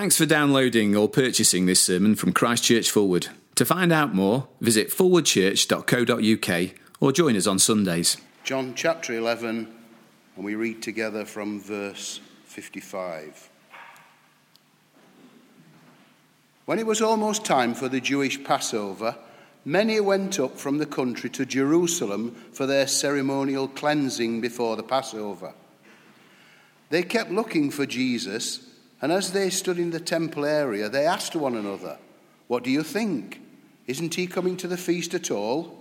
Thanks for downloading or purchasing this sermon from Christchurch Forward. To find out more, visit forwardchurch.co.uk or join us on Sundays. John chapter 11, and we read together from verse 55. When it was almost time for the Jewish Passover, many went up from the country to Jerusalem for their ceremonial cleansing before the Passover. They kept looking for Jesus and as they stood in the temple area, they asked one another, What do you think? Isn't he coming to the feast at all?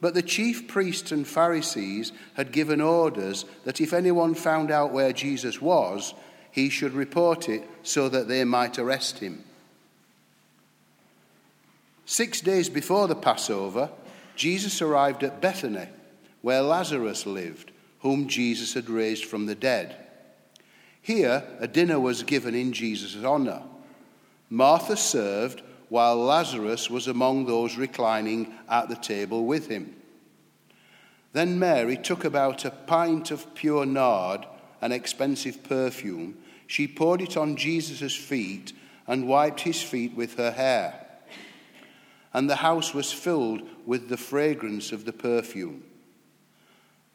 But the chief priests and Pharisees had given orders that if anyone found out where Jesus was, he should report it so that they might arrest him. Six days before the Passover, Jesus arrived at Bethany, where Lazarus lived, whom Jesus had raised from the dead. Here, a dinner was given in Jesus' honor. Martha served, while Lazarus was among those reclining at the table with him. Then Mary took about a pint of pure nard, an expensive perfume. She poured it on Jesus' feet and wiped his feet with her hair. And the house was filled with the fragrance of the perfume.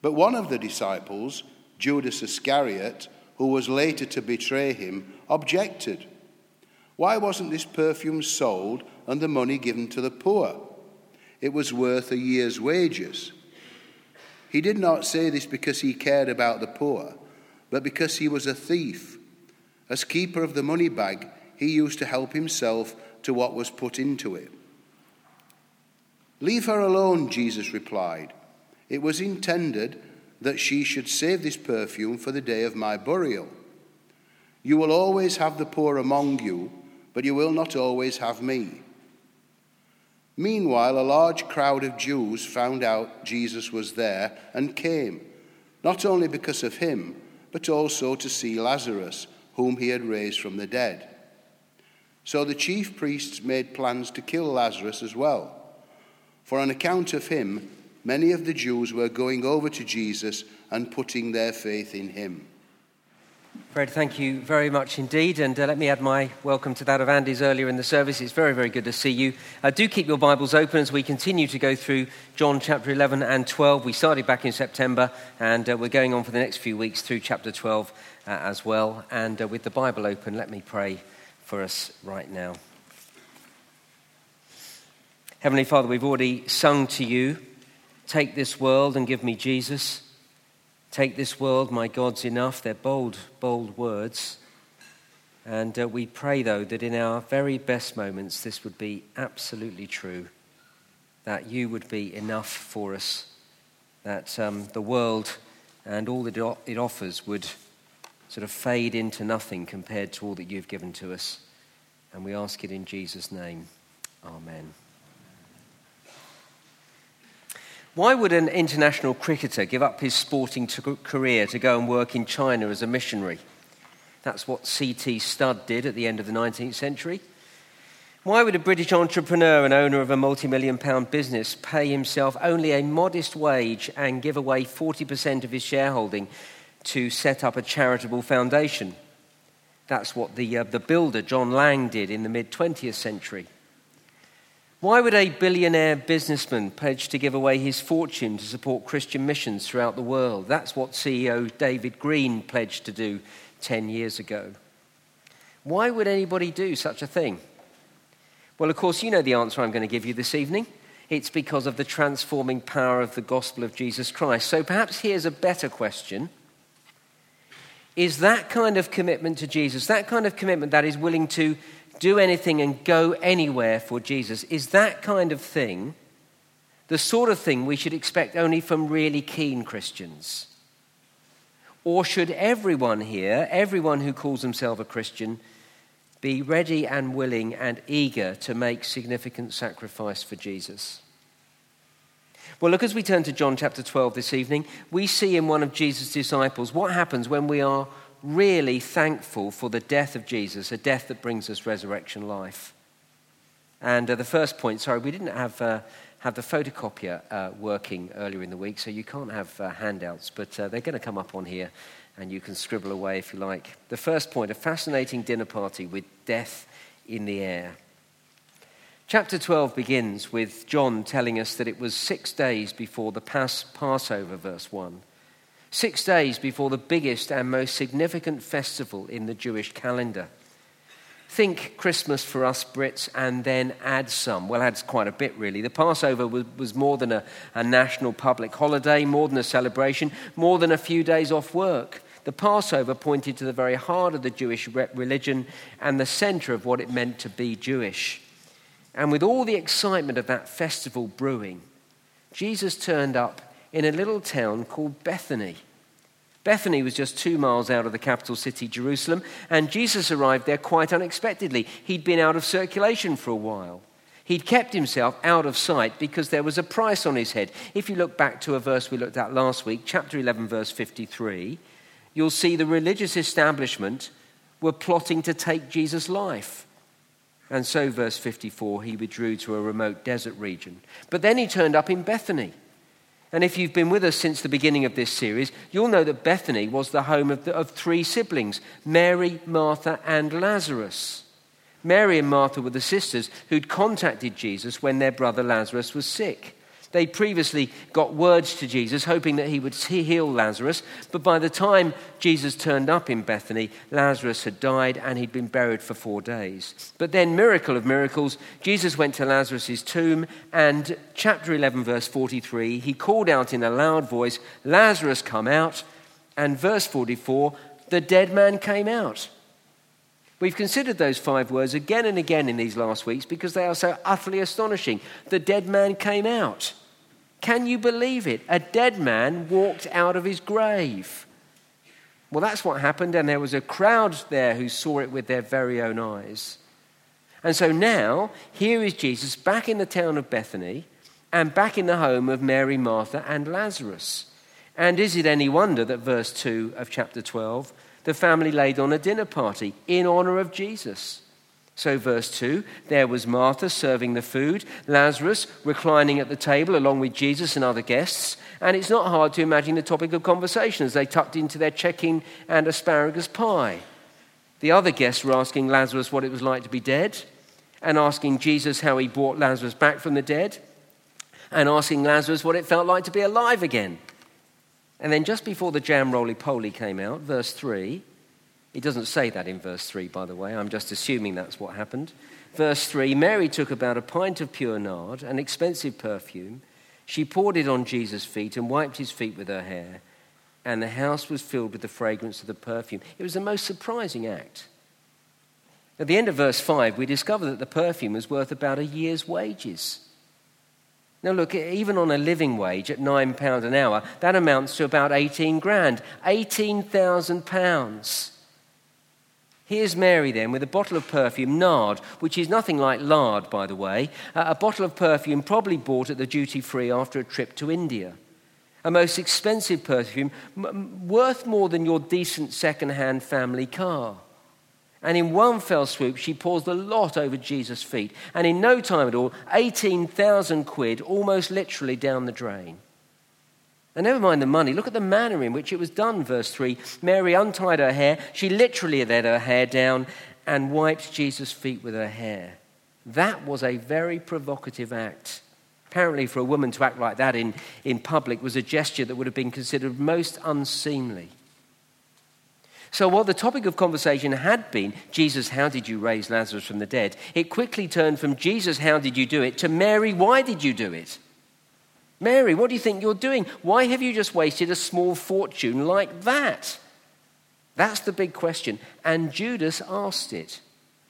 But one of the disciples, Judas Iscariot, who was later to betray him, objected. Why wasn't this perfume sold and the money given to the poor? It was worth a year's wages. He did not say this because he cared about the poor, but because he was a thief. As keeper of the money bag, he used to help himself to what was put into it. Leave her alone, Jesus replied. It was intended that she should save this perfume for the day of my burial. You will always have the poor among you, but you will not always have me. Meanwhile, a large crowd of Jews found out Jesus was there and came, not only because of him, but also to see Lazarus, whom he had raised from the dead. So the chief priests made plans to kill Lazarus as well. For on account of him, many of the Jews were going over to Jesus and putting their faith in him. Fred, thank you very much indeed. And uh, let me add my welcome to that of Andy's earlier in the service. It's very, very good to see you. Uh, do keep your Bibles open as we continue to go through John chapter 11 and 12. We started back in September, and uh, we're going on for the next few weeks through chapter 12 uh, as well. And uh, with the Bible open, let me pray for us right now. Heavenly Father, we've already sung to you Take this world and give me Jesus. Take this world, my God's enough. They're bold, bold words. And uh, we pray, though, that in our very best moments, this would be absolutely true. That you would be enough for us. That um, the world and all that it offers would sort of fade into nothing compared to all that you've given to us. And we ask it in Jesus' name. Amen. Why would an international cricketer give up his sporting career to go and work in China as a missionary? That's what C.T. Studd did at the end of the 19th century. Why would a British entrepreneur and owner of a multi million pound business pay himself only a modest wage and give away 40% of his shareholding to set up a charitable foundation? That's what the, uh, the builder John Laing did in the mid 20th century. Why would a billionaire businessman pledge to give away his fortune to support Christian missions throughout the world? That's what CEO David Green pledged to do 10 years ago. Why would anybody do such a thing? Well, of course, you know the answer I'm going to give you this evening. It's because of the transforming power of the gospel of Jesus Christ. So perhaps here's a better question Is that kind of commitment to Jesus, that kind of commitment that is willing to do anything and go anywhere for Jesus, is that kind of thing the sort of thing we should expect only from really keen Christians? Or should everyone here, everyone who calls himself a Christian, be ready and willing and eager to make significant sacrifice for Jesus? Well, look, as we turn to John chapter 12 this evening, we see in one of Jesus' disciples what happens when we are really thankful for the death of Jesus, a death that brings us resurrection life. And uh, the first point, sorry, we didn't have uh, had the photocopier uh, working earlier in the week, so you can't have uh, handouts, but uh, they're going to come up on here and you can scribble away if you like. The first point a fascinating dinner party with death in the air. Chapter 12 begins with John telling us that it was six days before the Pass- Passover, verse 1. Six days before the biggest and most significant festival in the Jewish calendar. Think Christmas for us Brits and then add some. Well, adds quite a bit, really. The Passover was, was more than a, a national public holiday, more than a celebration, more than a few days off work. The Passover pointed to the very heart of the Jewish religion and the center of what it meant to be Jewish. And with all the excitement of that festival brewing, Jesus turned up in a little town called Bethany. Bethany was just two miles out of the capital city, Jerusalem, and Jesus arrived there quite unexpectedly. He'd been out of circulation for a while. He'd kept himself out of sight because there was a price on his head. If you look back to a verse we looked at last week, chapter 11, verse 53, you'll see the religious establishment were plotting to take Jesus' life. And so, verse 54, he withdrew to a remote desert region. But then he turned up in Bethany. And if you've been with us since the beginning of this series, you'll know that Bethany was the home of, the, of three siblings Mary, Martha, and Lazarus. Mary and Martha were the sisters who'd contacted Jesus when their brother Lazarus was sick. They previously got words to Jesus, hoping that he would heal Lazarus, but by the time Jesus turned up in Bethany, Lazarus had died and he'd been buried for four days. But then, miracle of miracles, Jesus went to Lazarus' tomb, and chapter 11, verse 43, he called out in a loud voice, Lazarus, come out. And verse 44, the dead man came out. We've considered those five words again and again in these last weeks because they are so utterly astonishing. The dead man came out. Can you believe it? A dead man walked out of his grave. Well, that's what happened, and there was a crowd there who saw it with their very own eyes. And so now, here is Jesus back in the town of Bethany and back in the home of Mary, Martha, and Lazarus. And is it any wonder that verse 2 of chapter 12 the family laid on a dinner party in honor of Jesus. So, verse 2 there was Martha serving the food, Lazarus reclining at the table along with Jesus and other guests. And it's not hard to imagine the topic of conversation as they tucked into their chicken and asparagus pie. The other guests were asking Lazarus what it was like to be dead, and asking Jesus how he brought Lazarus back from the dead, and asking Lazarus what it felt like to be alive again. And then just before the jam roly poly came out, verse 3, it doesn't say that in verse 3, by the way, I'm just assuming that's what happened. Verse 3 Mary took about a pint of pure nard, an expensive perfume. She poured it on Jesus' feet and wiped his feet with her hair, and the house was filled with the fragrance of the perfume. It was the most surprising act. At the end of verse 5, we discover that the perfume was worth about a year's wages. Now, look, even on a living wage at £9 an hour, that amounts to about 18 grand. £18,000. Here's Mary then with a bottle of perfume, nard, which is nothing like lard, by the way, uh, a bottle of perfume probably bought at the duty free after a trip to India. A most expensive perfume, worth more than your decent second hand family car. And in one fell swoop, she pours the lot over Jesus' feet. And in no time at all, 18,000 quid almost literally down the drain. And never mind the money, look at the manner in which it was done, verse 3. Mary untied her hair. She literally let her hair down and wiped Jesus' feet with her hair. That was a very provocative act. Apparently, for a woman to act like that in, in public was a gesture that would have been considered most unseemly. So, while the topic of conversation had been, Jesus, how did you raise Lazarus from the dead? It quickly turned from Jesus, how did you do it, to Mary, why did you do it? Mary, what do you think you're doing? Why have you just wasted a small fortune like that? That's the big question. And Judas asked it.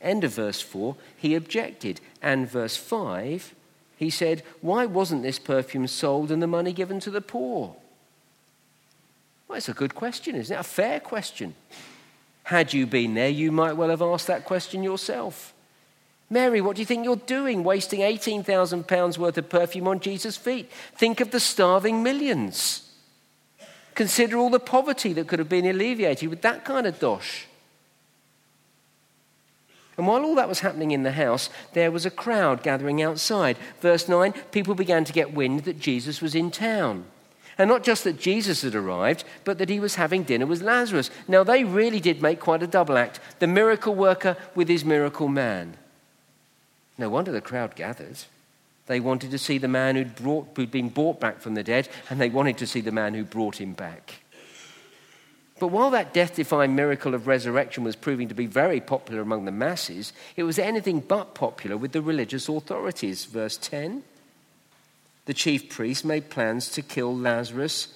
End of verse 4, he objected. And verse 5, he said, Why wasn't this perfume sold and the money given to the poor? Well, it's a good question, isn't it? A fair question. Had you been there, you might well have asked that question yourself. Mary, what do you think you're doing, wasting £18,000 worth of perfume on Jesus' feet? Think of the starving millions. Consider all the poverty that could have been alleviated with that kind of dosh. And while all that was happening in the house, there was a crowd gathering outside. Verse 9 people began to get wind that Jesus was in town. And not just that Jesus had arrived, but that he was having dinner with Lazarus. Now, they really did make quite a double act the miracle worker with his miracle man. No wonder the crowd gathered. They wanted to see the man who'd, brought, who'd been brought back from the dead, and they wanted to see the man who brought him back. But while that death defying miracle of resurrection was proving to be very popular among the masses, it was anything but popular with the religious authorities. Verse 10 The chief priests made plans to kill Lazarus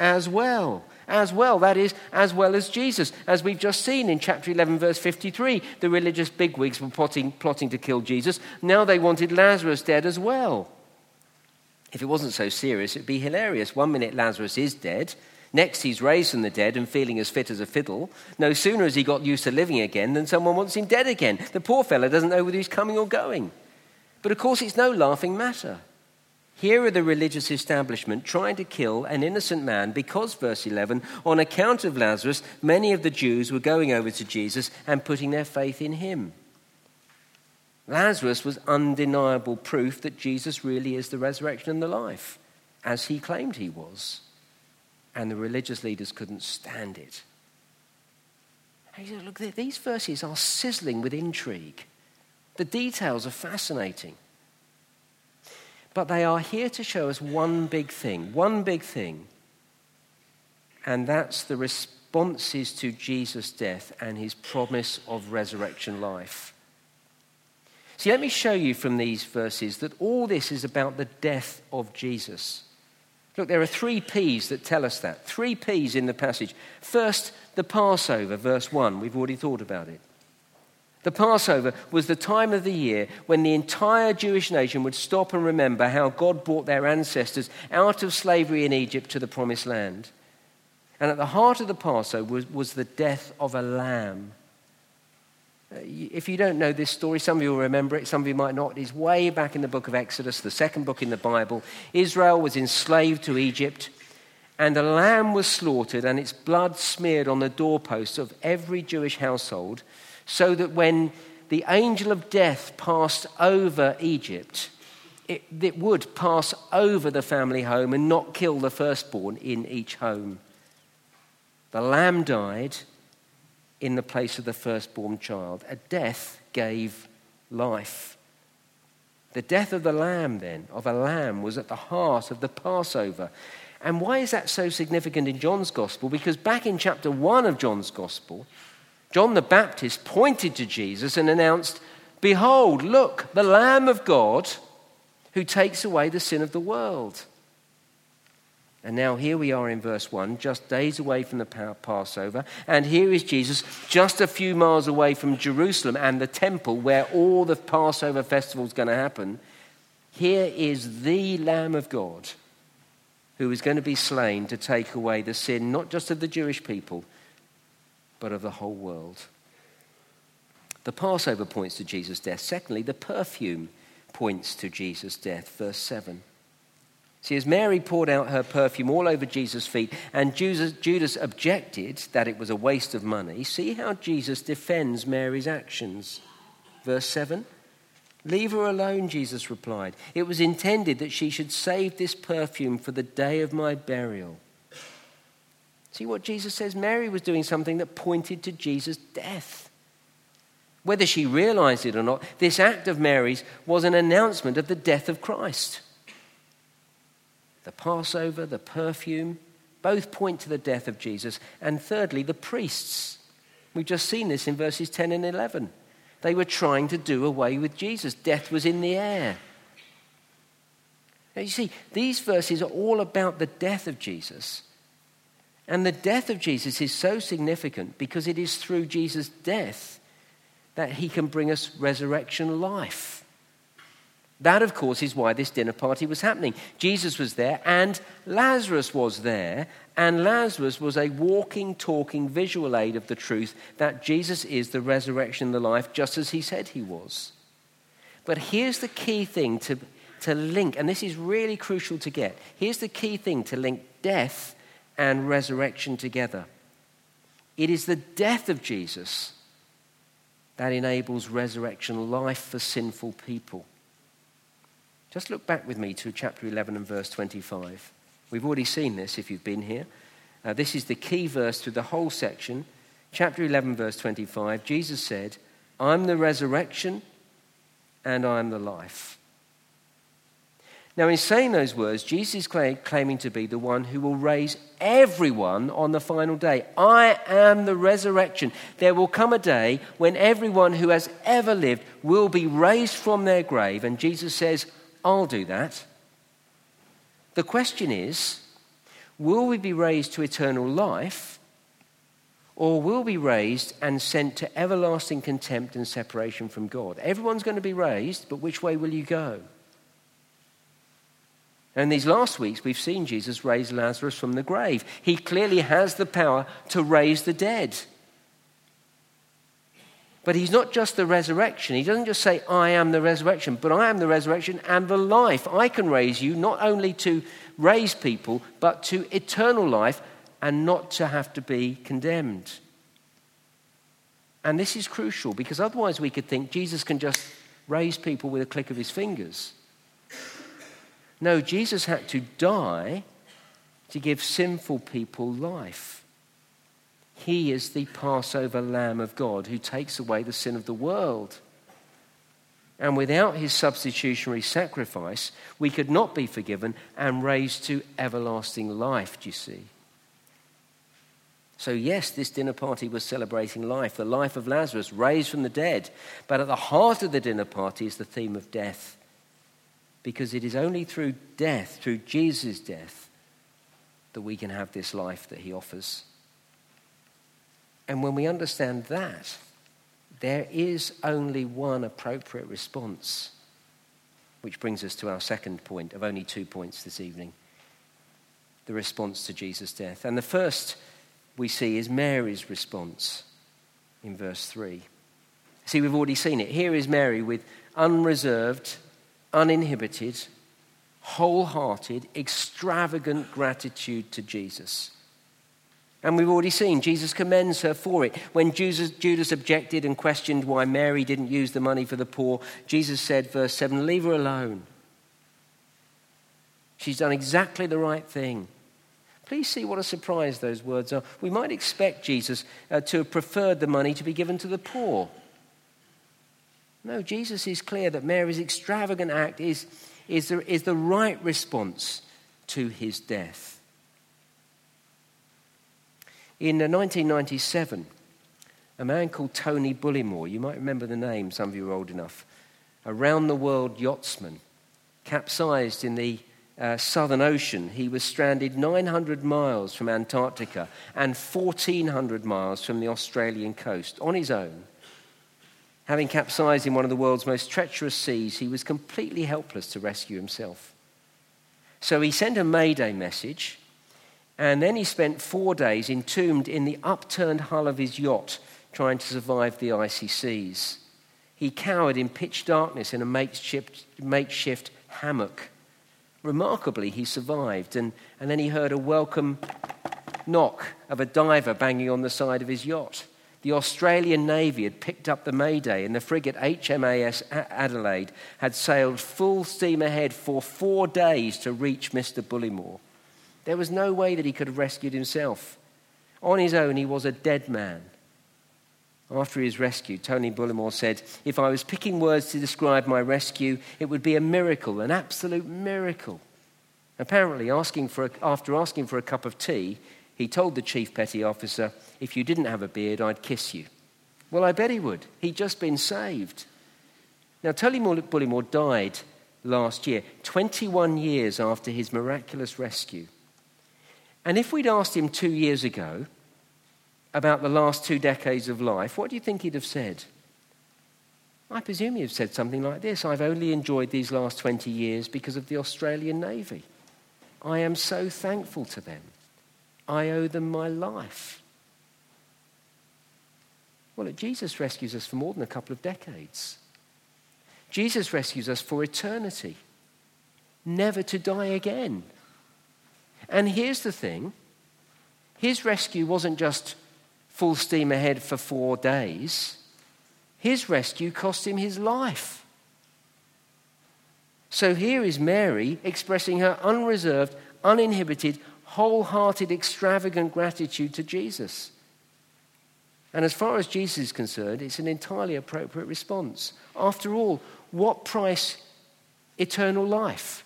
as well. As well, that is, as well as Jesus. As we've just seen in chapter 11, verse 53, the religious bigwigs were plotting, plotting to kill Jesus. Now they wanted Lazarus dead as well. If it wasn't so serious, it'd be hilarious. One minute Lazarus is dead, Next, he's raised from the dead and feeling as fit as a fiddle. No sooner has he got used to living again than someone wants him dead again. The poor fellow doesn't know whether he's coming or going. But of course, it's no laughing matter. Here are the religious establishment trying to kill an innocent man because, verse 11, on account of Lazarus, many of the Jews were going over to Jesus and putting their faith in him. Lazarus was undeniable proof that Jesus really is the resurrection and the life, as he claimed he was and the religious leaders couldn't stand it. he said, Look, these verses are sizzling with intrigue. The details are fascinating. But they are here to show us one big thing, one big thing, and that's the responses to Jesus' death and his promise of resurrection life. See, let me show you from these verses that all this is about the death of Jesus. Look, there are three P's that tell us that. Three P's in the passage. First, the Passover, verse 1. We've already thought about it. The Passover was the time of the year when the entire Jewish nation would stop and remember how God brought their ancestors out of slavery in Egypt to the promised land. And at the heart of the Passover was, was the death of a lamb. Uh, if you don't know this story, some of you will remember it, some of you might not. It's way back in the book of Exodus, the second book in the Bible. Israel was enslaved to Egypt, and a lamb was slaughtered, and its blood smeared on the doorposts of every Jewish household, so that when the angel of death passed over Egypt, it, it would pass over the family home and not kill the firstborn in each home. The lamb died in the place of the firstborn child. A death gave life. The death of the lamb, then, of a lamb, was at the heart of the Passover. And why is that so significant in John's Gospel? Because back in chapter 1 of John's Gospel, John the Baptist pointed to Jesus and announced, Behold, look, the Lamb of God who takes away the sin of the world. And now here we are in verse 1, just days away from the Passover. And here is Jesus, just a few miles away from Jerusalem and the temple where all the Passover festival is going to happen. Here is the Lamb of God who is going to be slain to take away the sin, not just of the Jewish people, but of the whole world. The Passover points to Jesus' death. Secondly, the perfume points to Jesus' death. Verse 7. See, as Mary poured out her perfume all over Jesus' feet and Judas, Judas, objected that it was a waste of money, see how Jesus defends Mary's actions. Verse 7 Leave her alone, Jesus replied. It was intended that she should save this perfume for the day of my burial. See what Jesus says? Mary was doing something that pointed to Jesus' death. Whether she realized it or not, this act of Mary's was an announcement of the death of Christ. The Passover, the perfume, both point to the death of Jesus. And thirdly, the priests. We've just seen this in verses 10 and 11. They were trying to do away with Jesus, death was in the air. Now, you see, these verses are all about the death of Jesus. And the death of Jesus is so significant because it is through Jesus' death that he can bring us resurrection life. That, of course, is why this dinner party was happening. Jesus was there and Lazarus was there, and Lazarus was a walking, talking visual aid of the truth that Jesus is the resurrection the life, just as he said he was. But here's the key thing to, to link, and this is really crucial to get. Here's the key thing to link death and resurrection together it is the death of Jesus that enables resurrection life for sinful people. Just look back with me to chapter 11 and verse 25. We've already seen this if you've been here. Uh, this is the key verse to the whole section. Chapter 11, verse 25. Jesus said, I'm the resurrection and I'm the life. Now, in saying those words, Jesus is claiming to be the one who will raise everyone on the final day. I am the resurrection. There will come a day when everyone who has ever lived will be raised from their grave. And Jesus says, I'll do that. The question is will we be raised to eternal life? Or will we be raised and sent to everlasting contempt and separation from God? Everyone's going to be raised, but which way will you go? And these last weeks, we've seen Jesus raise Lazarus from the grave. He clearly has the power to raise the dead. But he's not just the resurrection. He doesn't just say, I am the resurrection, but I am the resurrection and the life. I can raise you not only to raise people, but to eternal life and not to have to be condemned. And this is crucial because otherwise we could think Jesus can just raise people with a click of his fingers. No, Jesus had to die to give sinful people life. He is the Passover Lamb of God who takes away the sin of the world. And without his substitutionary sacrifice, we could not be forgiven and raised to everlasting life, do you see? So, yes, this dinner party was celebrating life, the life of Lazarus raised from the dead. But at the heart of the dinner party is the theme of death because it is only through death, through Jesus' death, that we can have this life that he offers. And when we understand that, there is only one appropriate response, which brings us to our second point of only two points this evening the response to Jesus' death. And the first we see is Mary's response in verse 3. See, we've already seen it. Here is Mary with unreserved uninhibited, wholehearted, extravagant gratitude to Jesus. And we've already seen Jesus commends her for it. When Jesus, Judas objected and questioned why Mary didn't use the money for the poor, Jesus said, verse 7, Leave her alone. She's done exactly the right thing. Please see what a surprise those words are. We might expect Jesus uh, to have preferred the money to be given to the poor. No, Jesus is clear that Mary's extravagant act is, is, the, is the right response to his death. In 1997, a man called Tony Bullimore, you might remember the name, some of you are old enough, a round the world yachtsman, capsized in the uh, Southern Ocean. He was stranded 900 miles from Antarctica and 1,400 miles from the Australian coast on his own Having capsized in one of the world's most treacherous seas, he was completely helpless to rescue himself. So he sent a Mayday message, and then he spent four days entombed in the upturned hull of his yacht, trying to survive the icy seas. He cowered in pitch darkness in a makeshift, makeshift hammock. Remarkably, he survived, and, and then he heard a welcome knock of a diver banging on the side of his yacht. The Australian Navy had picked up the Mayday, and the frigate HMAS Adelaide had sailed full steam ahead for four days to reach Mr. Bullimore. There was no way that he could have rescued himself. On his own, he was a dead man. After his rescue, Tony Bullimore said, If I was picking words to describe my rescue, it would be a miracle, an absolute miracle. Apparently, asking for a, after asking for a cup of tea, he told the chief petty officer, If you didn't have a beard, I'd kiss you. Well, I bet he would. He'd just been saved. Now, Tony Bullimore died last year, 21 years after his miraculous rescue. And if we'd asked him two years ago about the last two decades of life, what do you think he'd have said? I presume he'd have said something like this I've only enjoyed these last 20 years because of the Australian Navy. I am so thankful to them. I owe them my life. Well, Jesus rescues us for more than a couple of decades. Jesus rescues us for eternity, never to die again. And here's the thing his rescue wasn't just full steam ahead for four days, His rescue cost him his life. So here is Mary expressing her unreserved, uninhibited, wholehearted, extravagant gratitude to Jesus. And as far as Jesus is concerned, it's an entirely appropriate response. After all, what price? Eternal life.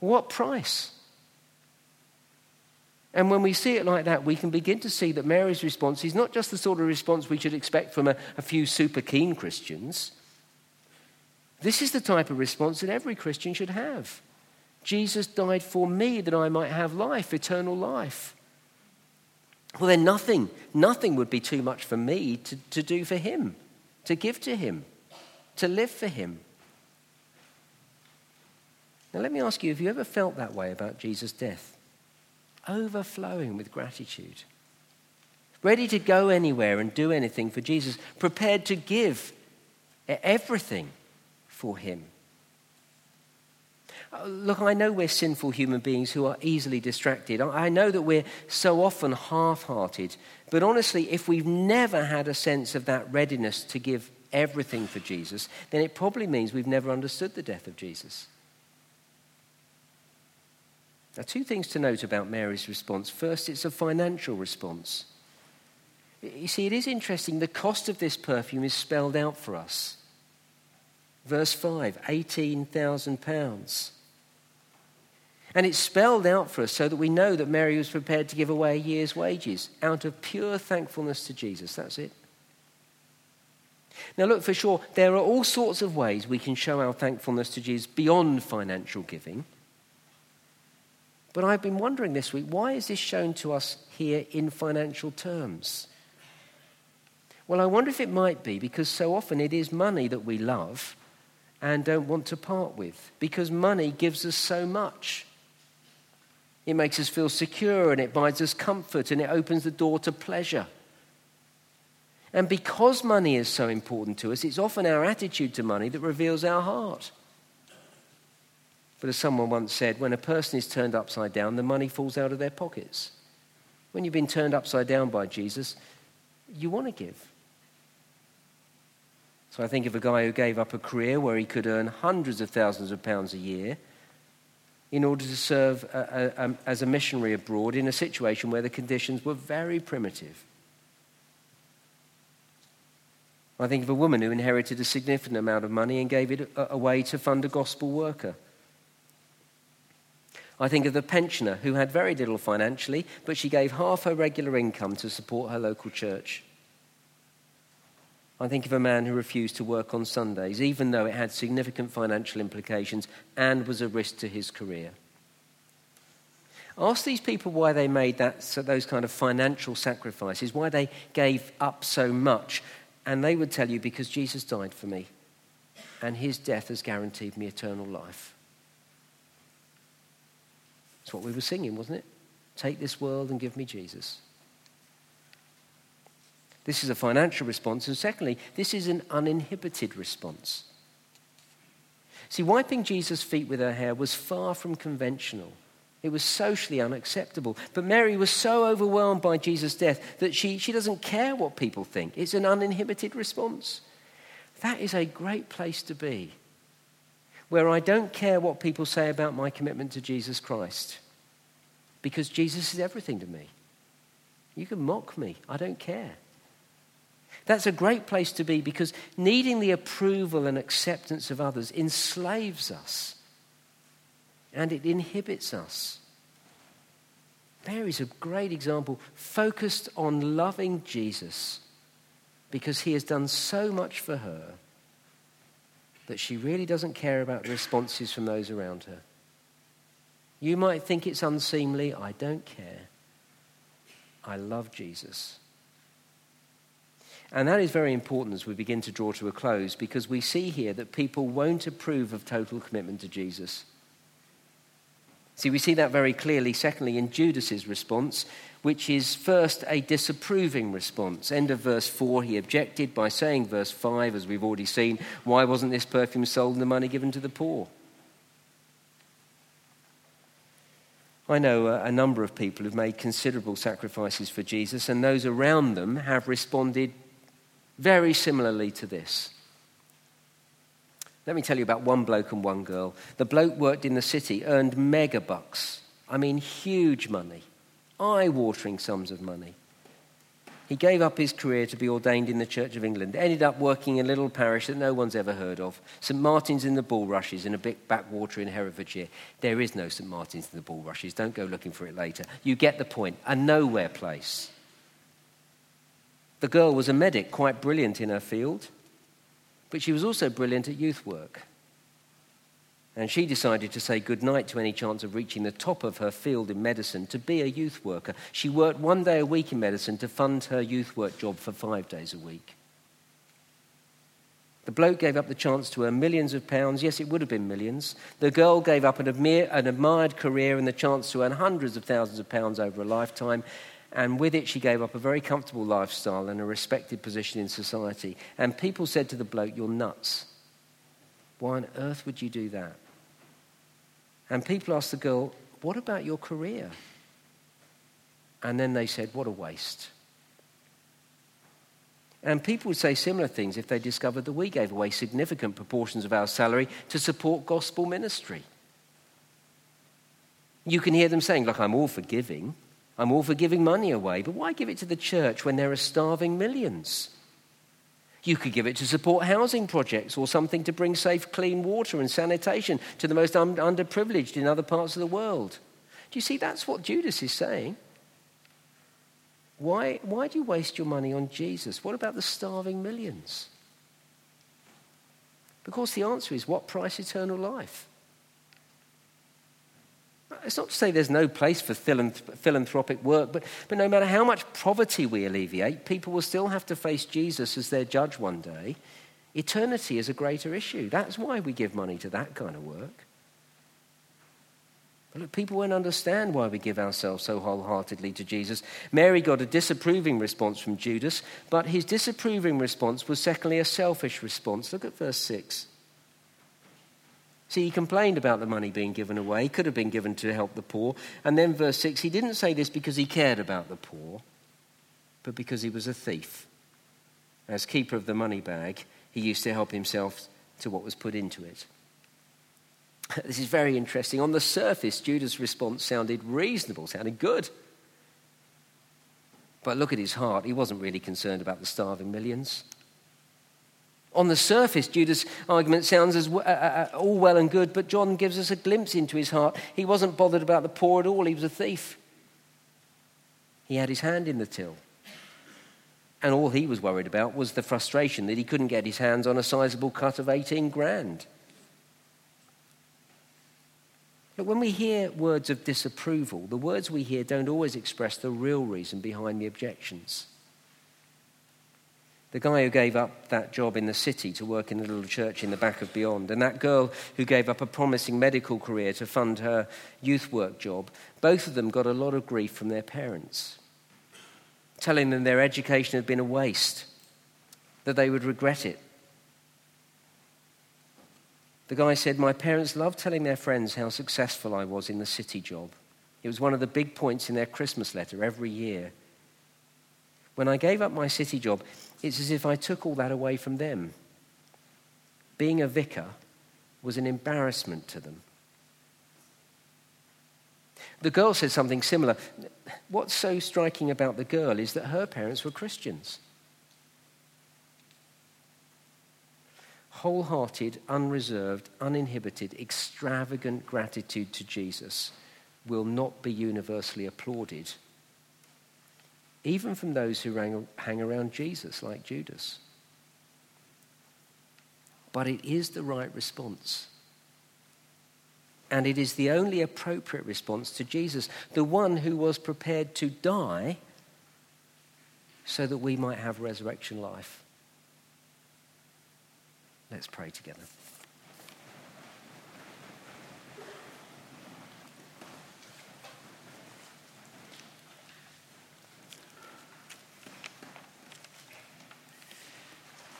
What price? And when we see it like that, we can begin to see that Mary's response is not just the sort of response we should expect from a, a few super keen Christians. This is the type of response that every Christian should have. Jesus died for me that I might have life, eternal life. Well, then nothing, nothing would be too much for me to, to do for him, to give to him, to live for him. Now, let me ask you have you ever felt that way about Jesus' death? Overflowing with gratitude. Ready to go anywhere and do anything for Jesus, prepared to give everything for him. Look, I know we're sinful human beings who are easily distracted. I know that we're so often half hearted. But honestly, if we've never had a sense of that readiness to give everything for Jesus, then it probably means we've never understood the death of Jesus. Now, two things to note about Mary's response. First, it's a financial response. You see, it is interesting. The cost of this perfume is spelled out for us. Verse 5 £18,000. And it's spelled out for us so that we know that Mary was prepared to give away a year's wages out of pure thankfulness to Jesus. That's it. Now, look, for sure, there are all sorts of ways we can show our thankfulness to Jesus beyond financial giving. But I've been wondering this week why is this shown to us here in financial terms? Well, I wonder if it might be because so often it is money that we love and don't want to part with, because money gives us so much. It makes us feel secure and it buys us comfort and it opens the door to pleasure. And because money is so important to us, it's often our attitude to money that reveals our heart. But as someone once said, when a person is turned upside down, the money falls out of their pockets. When you've been turned upside down by Jesus, you want to give. So I think of a guy who gave up a career where he could earn hundreds of thousands of pounds a year in order to serve a, a, a, as a missionary abroad in a situation where the conditions were very primitive. I think of a woman who inherited a significant amount of money and gave it away to fund a gospel worker. I think of the pensioner who had very little financially, but she gave half her regular income to support her local church. I think of a man who refused to work on Sundays, even though it had significant financial implications and was a risk to his career. Ask these people why they made that, so those kind of financial sacrifices, why they gave up so much, and they would tell you because Jesus died for me, and his death has guaranteed me eternal life. It's what we were singing, wasn't it? Take this world and give me Jesus. This is a financial response. And secondly, this is an uninhibited response. See, wiping Jesus' feet with her hair was far from conventional. It was socially unacceptable. But Mary was so overwhelmed by Jesus' death that she, she doesn't care what people think. It's an uninhibited response. That is a great place to be where I don't care what people say about my commitment to Jesus Christ because Jesus is everything to me. You can mock me, I don't care. That's a great place to be because needing the approval and acceptance of others enslaves us and it inhibits us. Mary's a great example, focused on loving Jesus because he has done so much for her that she really doesn't care about the responses from those around her. You might think it's unseemly. I don't care. I love Jesus. And that is very important as we begin to draw to a close because we see here that people won't approve of total commitment to Jesus. See, we see that very clearly, secondly, in Judas's response, which is first a disapproving response. End of verse 4, he objected by saying, verse 5, as we've already seen, why wasn't this perfume sold and the money given to the poor? I know a, number of people who've made considerable sacrifices for Jesus, and those around them have responded very similarly to this. Let me tell you about one bloke and one girl. The bloke worked in the city, earned mega bucks. I mean, huge money, eye watering sums of money. He gave up his career to be ordained in the Church of England, ended up working in a little parish that no one's ever heard of, St Martin's in the Bulrushes in a big backwater in Herefordshire. There is no St Martin's in the Bulrushes, don't go looking for it later. You get the point, a nowhere place. The girl was a medic, quite brilliant in her field, but she was also brilliant at youth work. And she decided to say goodnight to any chance of reaching the top of her field in medicine to be a youth worker. She worked one day a week in medicine to fund her youth work job for five days a week. The bloke gave up the chance to earn millions of pounds. Yes, it would have been millions. The girl gave up an, an admired career and the chance to earn hundreds of thousands of pounds over a lifetime. And with it, she gave up a very comfortable lifestyle and a respected position in society. And people said to the bloke, You're nuts. Why on earth would you do that? And people asked the girl, What about your career? And then they said, What a waste. And people would say similar things if they discovered that we gave away significant proportions of our salary to support gospel ministry. You can hear them saying, Look, I'm all for giving. I'm all for giving money away, but why give it to the church when there are starving millions? You could give it to support housing projects or something to bring safe, clean water and sanitation to the most un- underprivileged in other parts of the world. Do you see that's what Judas is saying? Why, why do you waste your money on Jesus? What about the starving millions? Because the answer is what price eternal life? It's not to say there's no place for philanthropic work, but, but no matter how much poverty we alleviate, people will still have to face Jesus as their judge one day. Eternity is a greater issue. That's why we give money to that kind of work. But look, people won't understand why we give ourselves so wholeheartedly to Jesus. Mary got a disapproving response from Judas, but his disapproving response was secondly a selfish response. Look at verse 6. See, he complained about the money being given away. He could have been given to help the poor. And then, verse 6, he didn't say this because he cared about the poor, but because he was a thief. As keeper of the money bag, he used to help himself to what was put into it. This is very interesting. On the surface, Judas' response sounded reasonable, sounded good. But look at his heart. He wasn't really concerned about the starving millions. On the surface, Judas' argument sounds as uh, uh, uh, all well and good, but John gives us a glimpse into his heart. He wasn't bothered about the poor at all, he was a thief. He had his hand in the till. And all he was worried about was the frustration that he couldn't get his hands on a sizable cut of 18 grand. But when we hear words of disapproval, the words we hear don't always express the real reason behind the objections. The guy who gave up that job in the city to work in a little church in the back of Beyond, and that girl who gave up a promising medical career to fund her youth work job, both of them got a lot of grief from their parents, telling them their education had been a waste, that they would regret it. The guy said, My parents loved telling their friends how successful I was in the city job. It was one of the big points in their Christmas letter every year. When I gave up my city job, it's as if I took all that away from them. Being a vicar was an embarrassment to them. The girl said something similar. What's so striking about the girl is that her parents were Christians. Wholehearted, unreserved, uninhibited, extravagant gratitude to Jesus will not be universally applauded even from those who hang around Jesus, like Judas. But it is the right response. And it is the only appropriate response to Jesus, the one who was prepared to die so that we might have resurrection life. Let's pray together.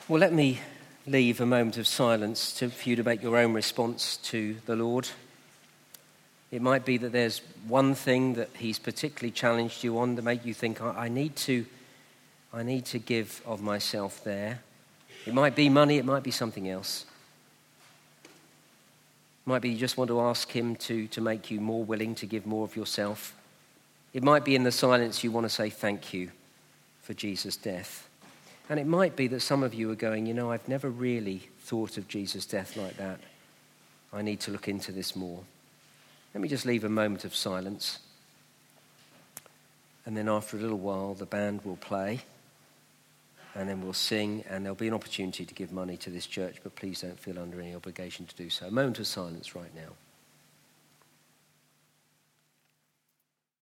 Well, let me leave a moment of silence to, for you to make your own response to the Lord. It might be that there's one thing that He's particularly challenged you on to make you think, I, I need to I need to give of myself there. It might be money, it might be something else. It might be you just want to ask Him to, to make you more willing to give more of yourself. It might be in the silence you want to say thank you for Jesus' death. And it might be that some of you are going, you know, I've never really thought of Jesus' death like that. I need to look into this more. Let me just leave a moment of silence. And then after a little while, the band will play. And then we'll sing, and there'll be an opportunity to give money to this church, but please don't feel under any obligation to do so. A moment of silence right now.